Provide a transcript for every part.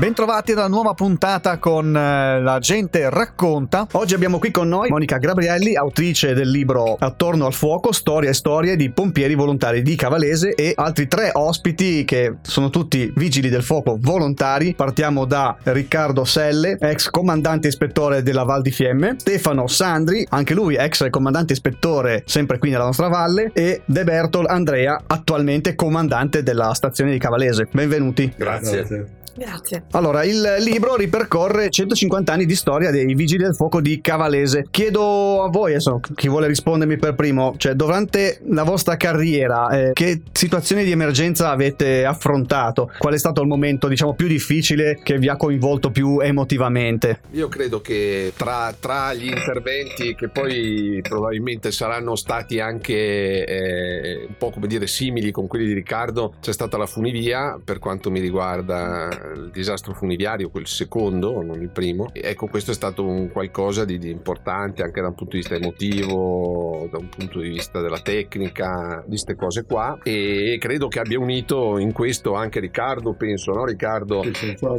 Bentrovati alla nuova puntata con eh, La gente racconta. Oggi abbiamo qui con noi Monica Gabrielli, autrice del libro Attorno al fuoco, storia e storie di pompieri volontari di Cavalese e altri tre ospiti che sono tutti vigili del fuoco volontari. Partiamo da Riccardo Selle, ex comandante ispettore della Val di Fiemme, Stefano Sandri, anche lui ex comandante ispettore sempre qui nella nostra valle e De Bertol Andrea, attualmente comandante della stazione di Cavalese. Benvenuti. Grazie. Grazie. Grazie. Allora, il libro ripercorre 150 anni di storia dei Vigili del Fuoco di Cavalese. Chiedo a voi, adesso, chi vuole rispondermi per primo, cioè durante la vostra carriera, eh, che situazioni di emergenza avete affrontato? Qual è stato il momento, diciamo, più difficile che vi ha coinvolto più emotivamente? Io credo che tra, tra gli interventi che poi probabilmente saranno stati anche eh, un po' come dire simili con quelli di Riccardo, c'è stata la funivia per quanto mi riguarda il disastro funiviario, quel secondo, non il primo. Ecco, questo è stato un qualcosa di, di, importante anche da un punto di vista emotivo, da un punto di vista della tecnica, di queste cose qua. E credo che abbia unito in questo anche Riccardo, penso, no Riccardo?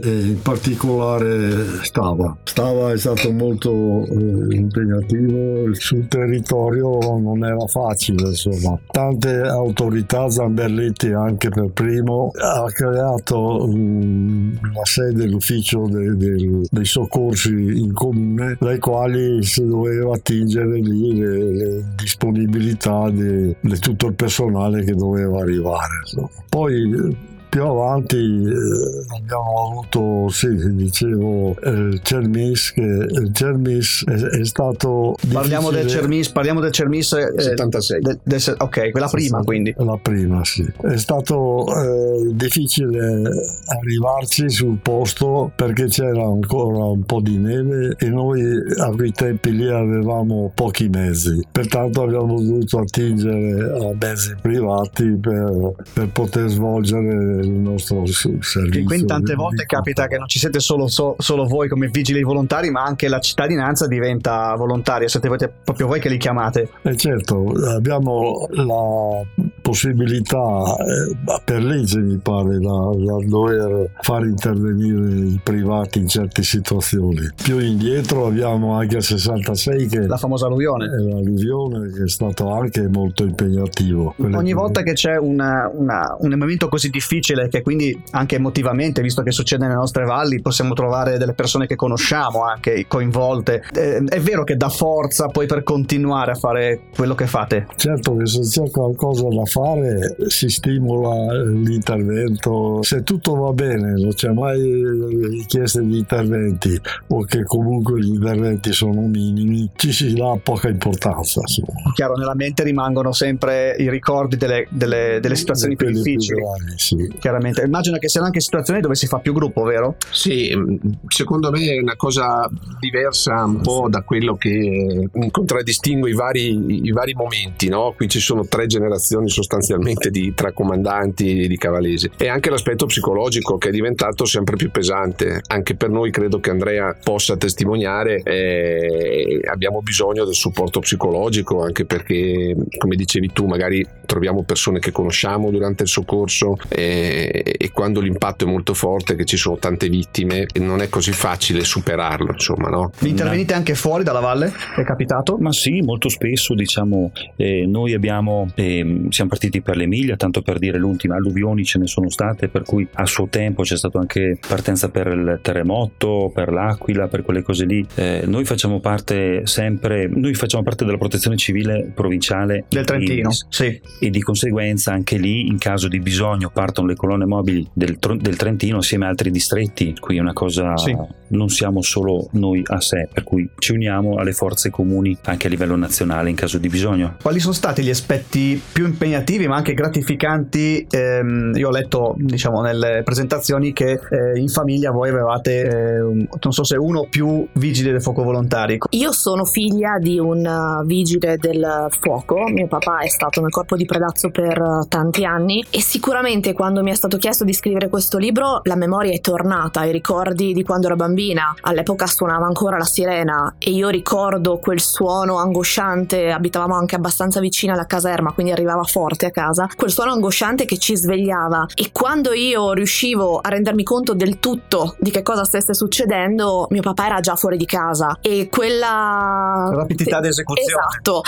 In particolare Stava. Stava è stato molto eh, impegnativo, sul territorio non era facile, insomma. Tante autorità, Zamberletti anche per primo, ha creato um, la sede dell'ufficio de, de, dei soccorsi in comune dai quali si doveva attingere lì le, le disponibilità di tutto il personale che doveva arrivare. Poi più avanti eh, abbiamo avuto, sì, dicevo, il Cermis, che il Cermis è, è stato... Parliamo del Cermis, parliamo del Cermis... Eh, 76. De, de, ok, quella prima quindi. La prima, sì. È stato eh, difficile arrivarci sul posto perché c'era ancora un po' di neve e noi a quei tempi lì avevamo pochi mezzi. Pertanto abbiamo dovuto attingere a mezzi privati per, per poter svolgere il nostro servizio. Che qui tante volte capita che non ci siete solo, so, solo, voi come vigili volontari, ma anche la cittadinanza diventa volontaria, siete voi, proprio voi che li chiamate. Eh certo, abbiamo la possibilità eh, per legge mi pare da, da, dover far intervenire i privati in certe situazioni. Più indietro abbiamo anche il 66 che la famosa alluvione. È l'alluvione che è stato anche molto impegnativo. Ogni che... volta che c'è una, una, un momento così difficile difficile che quindi anche emotivamente, visto che succede nelle nostre valli, possiamo trovare delle persone che conosciamo anche coinvolte. Eh, è vero che dà forza poi per continuare a fare quello che fate. Certo che se c'è qualcosa da fare si stimola l'intervento. Se tutto va bene, non c'è mai richieste di interventi o che comunque gli interventi sono minimi, ci si dà poca importanza. Insomma. Chiaro, nella mente rimangono sempre i ricordi delle, delle, delle situazioni più difficili. Più grandi, sì chiaramente. Immagino che siano anche situazioni dove si fa più gruppo, vero? Sì, mm, secondo me è una cosa diversa un po' da quello che contraddistingue i vari, i vari momenti, no? Qui ci sono tre generazioni sostanzialmente di tra comandanti di cavalesi e anche l'aspetto psicologico che è diventato sempre più pesante. Anche per noi credo che Andrea possa testimoniare, eh, abbiamo bisogno del supporto psicologico anche perché, come dicevi tu, magari troviamo persone che conosciamo durante il soccorso. Eh, e, quando l'impatto è molto forte, che ci sono tante vittime, non è così facile superarlo, insomma, no? Vi intervenite anche fuori dalla valle? È capitato? Ma sì, molto spesso, diciamo, eh, noi abbiamo, eh, siamo partiti per l'Emilia, tanto per dire l'ultima, alluvioni ce ne sono state, per cui a suo tempo c'è stata anche partenza per il terremoto, per l'Aquila, per quelle cose lì. Eh, noi facciamo parte sempre, noi facciamo parte della protezione civile provinciale del Trentino, e, sì. E di conseguenza anche lì, in caso di bisogno, partono le colonne mobili del, del, Trentino assieme a altri distretti, qui è una cosa, sì. non siamo solo noi a sé, per cui ci uniamo alle forze comuni anche a livello nazionale in caso di bisogno. Quali sono stati gli aspetti più impegnativi impegnativi ma anche gratificanti. Ehm, io ho letto, diciamo, nelle presentazioni che eh, in famiglia voi avevate, eh, non so se uno o più vigili del fuoco volontari. Io sono figlia di un uh, vigile del fuoco, mio papà è stato nel corpo di Predazzo per uh, tanti anni e sicuramente quando mi è stato chiesto di scrivere questo libro la memoria è tornata, i ricordi di quando ero bambina, all'epoca suonava ancora la sirena e io ricordo quel suono angosciante, abitavamo anche abbastanza vicino alla caserma, quindi arrivava forte a casa, quel suono angosciante che ci svegliava e quando io riuscivo a rendermi conto del tutto di che cosa stesse succedendo, mio papà era già fuori di casa e quella rapidità di esecuzione. Esatto.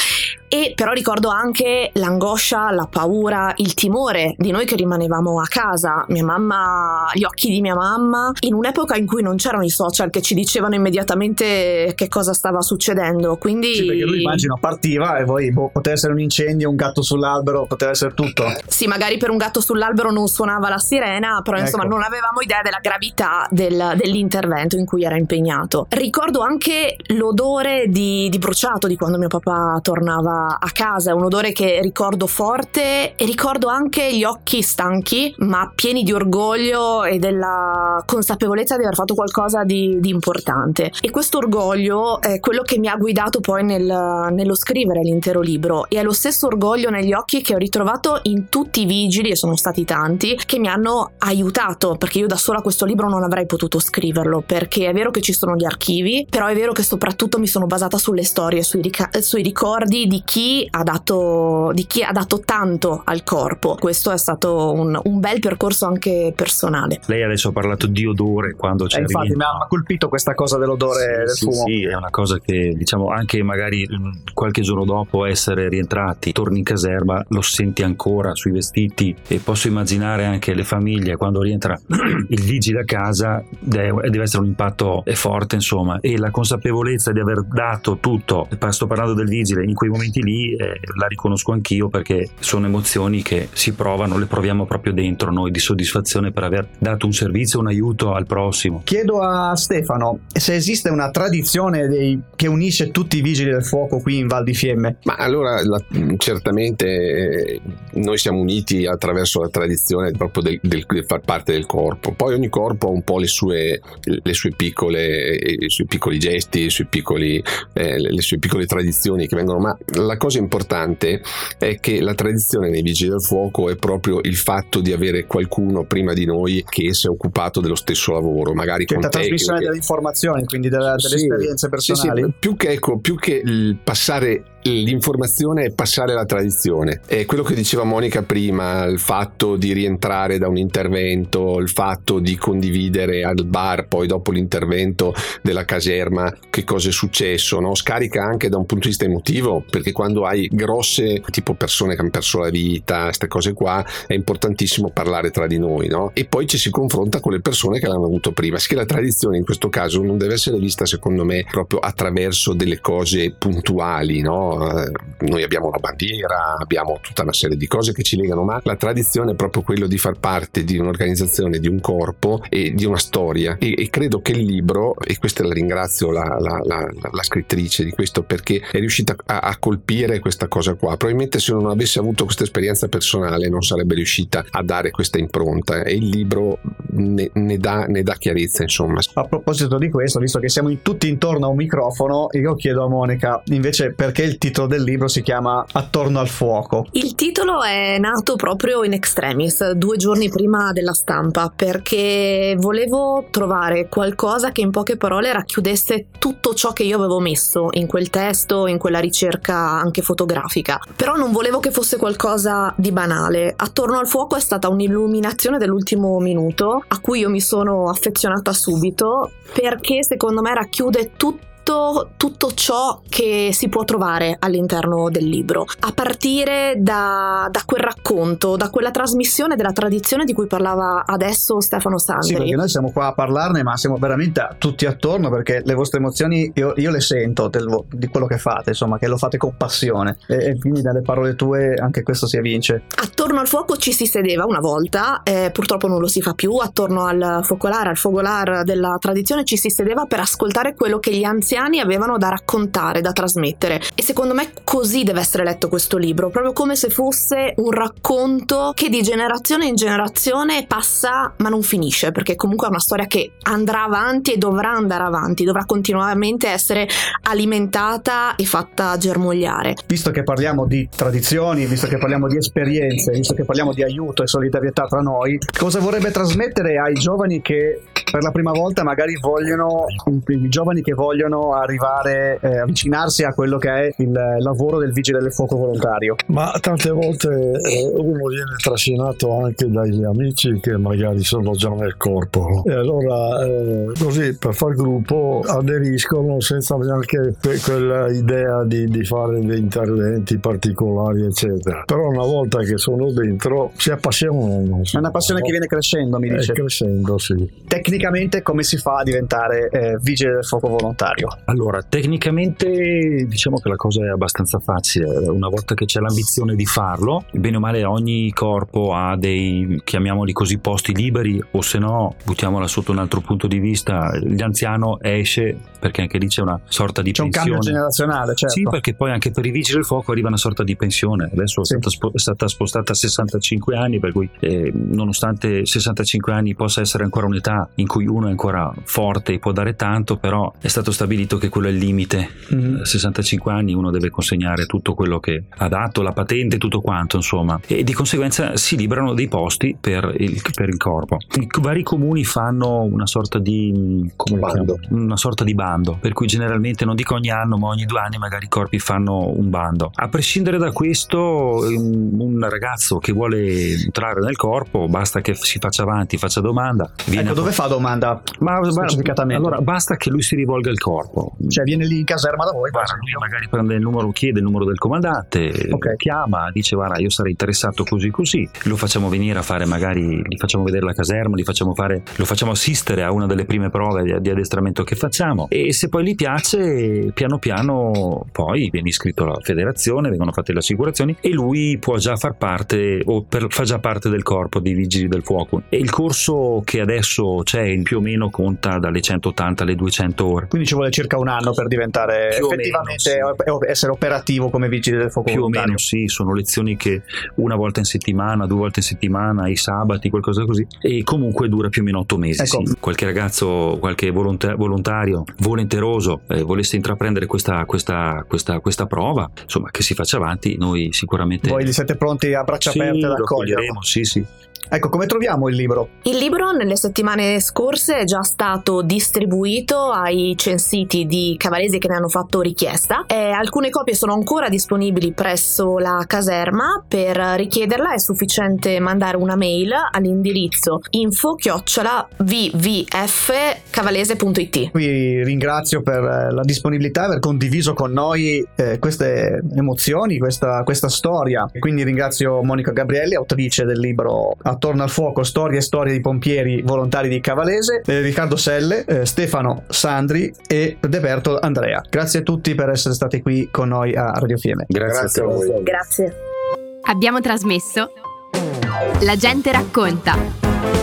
E però ricordo anche l'angoscia, la paura, il timore di noi che rimanevamo a casa, mia mamma, gli occhi di mia mamma, in un'epoca in cui non c'erano i social che ci dicevano immediatamente che cosa stava succedendo. Quindi sì, perché lui immagino partiva e poi boh, poteva essere un incendio, un gatto sull'albero, poteva essere tutto. Sì, magari per un gatto sull'albero non suonava la sirena, però ecco. insomma non avevamo idea della gravità del, dell'intervento in cui era impegnato. Ricordo anche l'odore di, di bruciato di quando mio papà tornava a casa, è un odore che ricordo forte e ricordo anche gli occhi stanchi ma pieni di orgoglio e della consapevolezza di aver fatto qualcosa di, di importante. E questo orgoglio è quello che mi ha guidato poi nel, nello scrivere l'intero libro. E è lo stesso orgoglio negli occhi che ho ritrovato in tutti i vigili e sono stati tanti che mi hanno aiutato perché io da sola questo libro non avrei potuto scriverlo perché è vero che ci sono gli archivi però è vero che soprattutto mi sono basata sulle storie sui, rica- sui ricordi di chi ha dato, di chi ha dato tanto al corpo. Questo è stato un, un bel percorso anche personale. Lei adesso ha parlato di odore quando c'è. Eh, infatti mi ha colpito questa cosa dell'odore sì, del fumo. Sì, è una cosa che diciamo anche magari qualche giorno dopo essere rientrati, torni in caserma, lo senti ancora sui vestiti e posso immaginare anche le famiglie quando rientra il vigile a casa deve, deve essere un impatto forte insomma e la consapevolezza di aver dato tutto, sto parlando del vigile in quei momenti lì eh, la riconosco anch'io perché sono emozioni che si provano, le proviamo proprio dentro noi di soddisfazione per aver dato un servizio, un aiuto al prossimo. Chiedo a Stefano se esiste una tradizione dei, che unisce tutti i vigili del fuoco qui in Val di Fiemme. Ma allora la, certamente eh, noi siamo uniti attraverso la tradizione proprio del, del, del, far parte del corpo. Poi ogni corpo ha un po' le sue, le sue piccole, i suoi piccoli gesti, i suoi piccoli, eh, le sue piccole tradizioni che vengono. Ma la cosa importante è che la tradizione nei vigili del fuoco è proprio il fatto di avere qualcuno prima di noi che si è occupato dello stesso lavoro, magari che con la trasmissione delle informazioni, quindi delle, delle sì, esperienze personali. Sì, sì, più che, ecco, più che il passare l'informazione è passare la tradizione. È quello che diceva Monica prima, il fatto di rientrare da un intervento, il fatto di condividere al bar poi dopo l'intervento della caserma che cosa è successo, no? scarica anche da un punto di vista emotivo, perché quando hai grosse tipo persone che hanno perso la vita, queste cose qua, è importantissimo parlare tra di noi, no? E poi ci si confronta con le persone che l'hanno avuto prima. Sì la tradizione in questo caso non deve essere vista secondo me proprio attraverso delle cose puntuali, no? Eh, noi abbiamo la bandiera, abbiamo tutta una serie di cose che ci legano, ma la tradizione è proprio quello di far parte di un'organizzazione, di un corpo e di una storia. E, e credo che il libro, e questa la ringrazio la, la, la, la scrittrice di questo perché è riuscita a, a, colpire questa cosa qua. Probabilmente se non avesse avuto questa esperienza personale non sarebbe riuscita a dare questa impronta e il libro ne, ne, dà, ne dà chiarezza, insomma. A proposito di questo, visto che siamo tutti intorno a un microfono, io chiedo a Monica invece perché il titolo del libro si chiama Attorno al fuoco. Il titolo è nato proprio in extremis, due giorni prima della stampa, perché volevo trovare qualcosa che in poche parole racchiudesse tutto ciò che io avevo messo in quel testo, in quella ricerca anche fotografica. Però non volevo che fosse qualcosa di banale. Attorno al fuoco è stata un'illuminazione dell'ultimo minuto a cui io mi sono affezionata subito perché secondo me racchiude tutto tutto, tutto, ciò che si può trovare all'interno del libro, a partire da, da, quel racconto, da quella trasmissione della tradizione di cui parlava adesso Stefano Sandri. Sì, perché noi siamo qua a parlarne, ma siamo veramente tutti attorno perché le vostre emozioni io, io le sento del, di quello che fate, insomma, che lo fate con passione e, e, quindi dalle parole tue anche questo si evince. Attorno al fuoco ci si sedeva una volta, eh, purtroppo non lo si fa più, attorno al focolare, al focolare della tradizione ci si sedeva per ascoltare quello che gli anziani anni avevano da raccontare, da trasmettere. E secondo me così deve essere letto questo libro, proprio come se fosse un racconto che di generazione in generazione passa ma non finisce, perché comunque è una storia che andrà avanti e dovrà andare avanti, dovrà continuamente essere alimentata e fatta germogliare. Visto che parliamo di tradizioni, visto che parliamo di esperienze, visto che parliamo di aiuto e solidarietà tra noi, cosa vorrebbe trasmettere ai giovani che per la prima volta magari vogliono, i giovani che vogliono arrivare, eh, avvicinarsi a quello che è il lavoro del vigile del fuoco volontario? Ma tante volte eh, uno viene trascinato anche dagli amici che magari sono già nel corpo. E allora eh, così per far gruppo aderiscono senza neanche quella idea di, di fare dei interventi particolari eccetera. Però una volta che sono dentro si appassionano è una passione che viene crescendo mi dice. crescendo sì. Tecnicamente come si fa a diventare eh, vigile del fuoco volontario allora tecnicamente diciamo che la cosa è abbastanza facile una volta che c'è l'ambizione di farlo bene o male ogni corpo ha dei chiamiamoli così posti liberi o se no buttiamola sotto un altro punto di vista l'anziano esce perché anche lì c'è una sorta di c'è pensione. un cambio generazionale, certo. Sì, perché poi anche per i vigili del fuoco arriva una sorta di pensione. Adesso sì. è, stata spo- è, stata spostata a 65 anni, per cui eh, nonostante 65 anni possa essere ancora un'età in cui uno è ancora forte e può dare tanto, però è stato stabilito che quello è il limite. Mm-hmm. A 65 anni uno deve consegnare tutto quello che ha dato, la patente, tutto quanto, insomma. E di conseguenza si liberano dei posti per il, per il corpo. I vari comuni fanno una sorta di bando. Una sorta di bando per cui generalmente non dico ogni anno, ma ogni due anni magari i corpi fanno un bando. A prescindere da questo, un ragazzo che vuole entrare nel corpo, basta che si faccia avanti, faccia domanda. Viene ecco, dove fa domanda? Ma specificatamente. Allora, basta che lui si rivolga al corpo. Cioè, viene lì in caserma da voi. Guarda, lui magari prende il numero, chiede il numero del comandante, okay. chiama, dice guarda, io sarei interessato così così. Lo facciamo venire a fare magari, gli facciamo vedere la caserma, gli facciamo fare, lo facciamo assistere a una delle prime prove di, di addestramento che facciamo e se poi gli piace piano piano poi viene iscritto alla federazione, vengono fatte le assicurazioni e lui può già far parte o per, fa già parte del corpo dei vigili del fuoco e il corso che adesso c'è più o meno conta dalle 180 alle 200 ore. Quindi ci vuole circa un anno per diventare più effettivamente meno, sì. essere operativo come vigili del fuoco. Più volontario. o meno sì, sono lezioni che una volta in settimana, due volte in settimana, i sabati, qualcosa così e comunque dura più o meno otto mesi. Ecco. Sì. Qualche ragazzo, qualche volontario volenteroso eh, volesse intraprendere questa, questa, questa, questa, prova, insomma, che si faccia avanti, noi sicuramente. Voi siete pronti a braccia sì, aperte ad accoglieremo? Sì, sì. Ecco, come troviamo il libro? Il libro nelle settimane scorse è già stato distribuito ai censiti di Cavalesi che ne hanno fatto richiesta. E alcune copie sono ancora disponibili presso la caserma. Per richiederla è sufficiente mandare una mail all'indirizzo info www.cavalese.it. Vi ringrazio per eh, la disponibilità, aver condiviso con noi eh, queste emozioni, questa, questa storia. Quindi ringrazio Monica Gabrielli, autrice del libro Attorno al fuoco, storie e storie di pompieri volontari di Cavalese, eh, Riccardo Selle, eh, Stefano Sandri e Deberto Andrea. Grazie a tutti per essere stati qui con noi a Radio Fieme. Grazie, Grazie a voi. Grazie. Abbiamo trasmesso La gente racconta.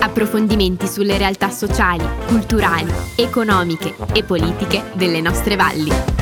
Approfondimenti sulle realtà sociali, culturali, economiche e politiche delle nostre valli.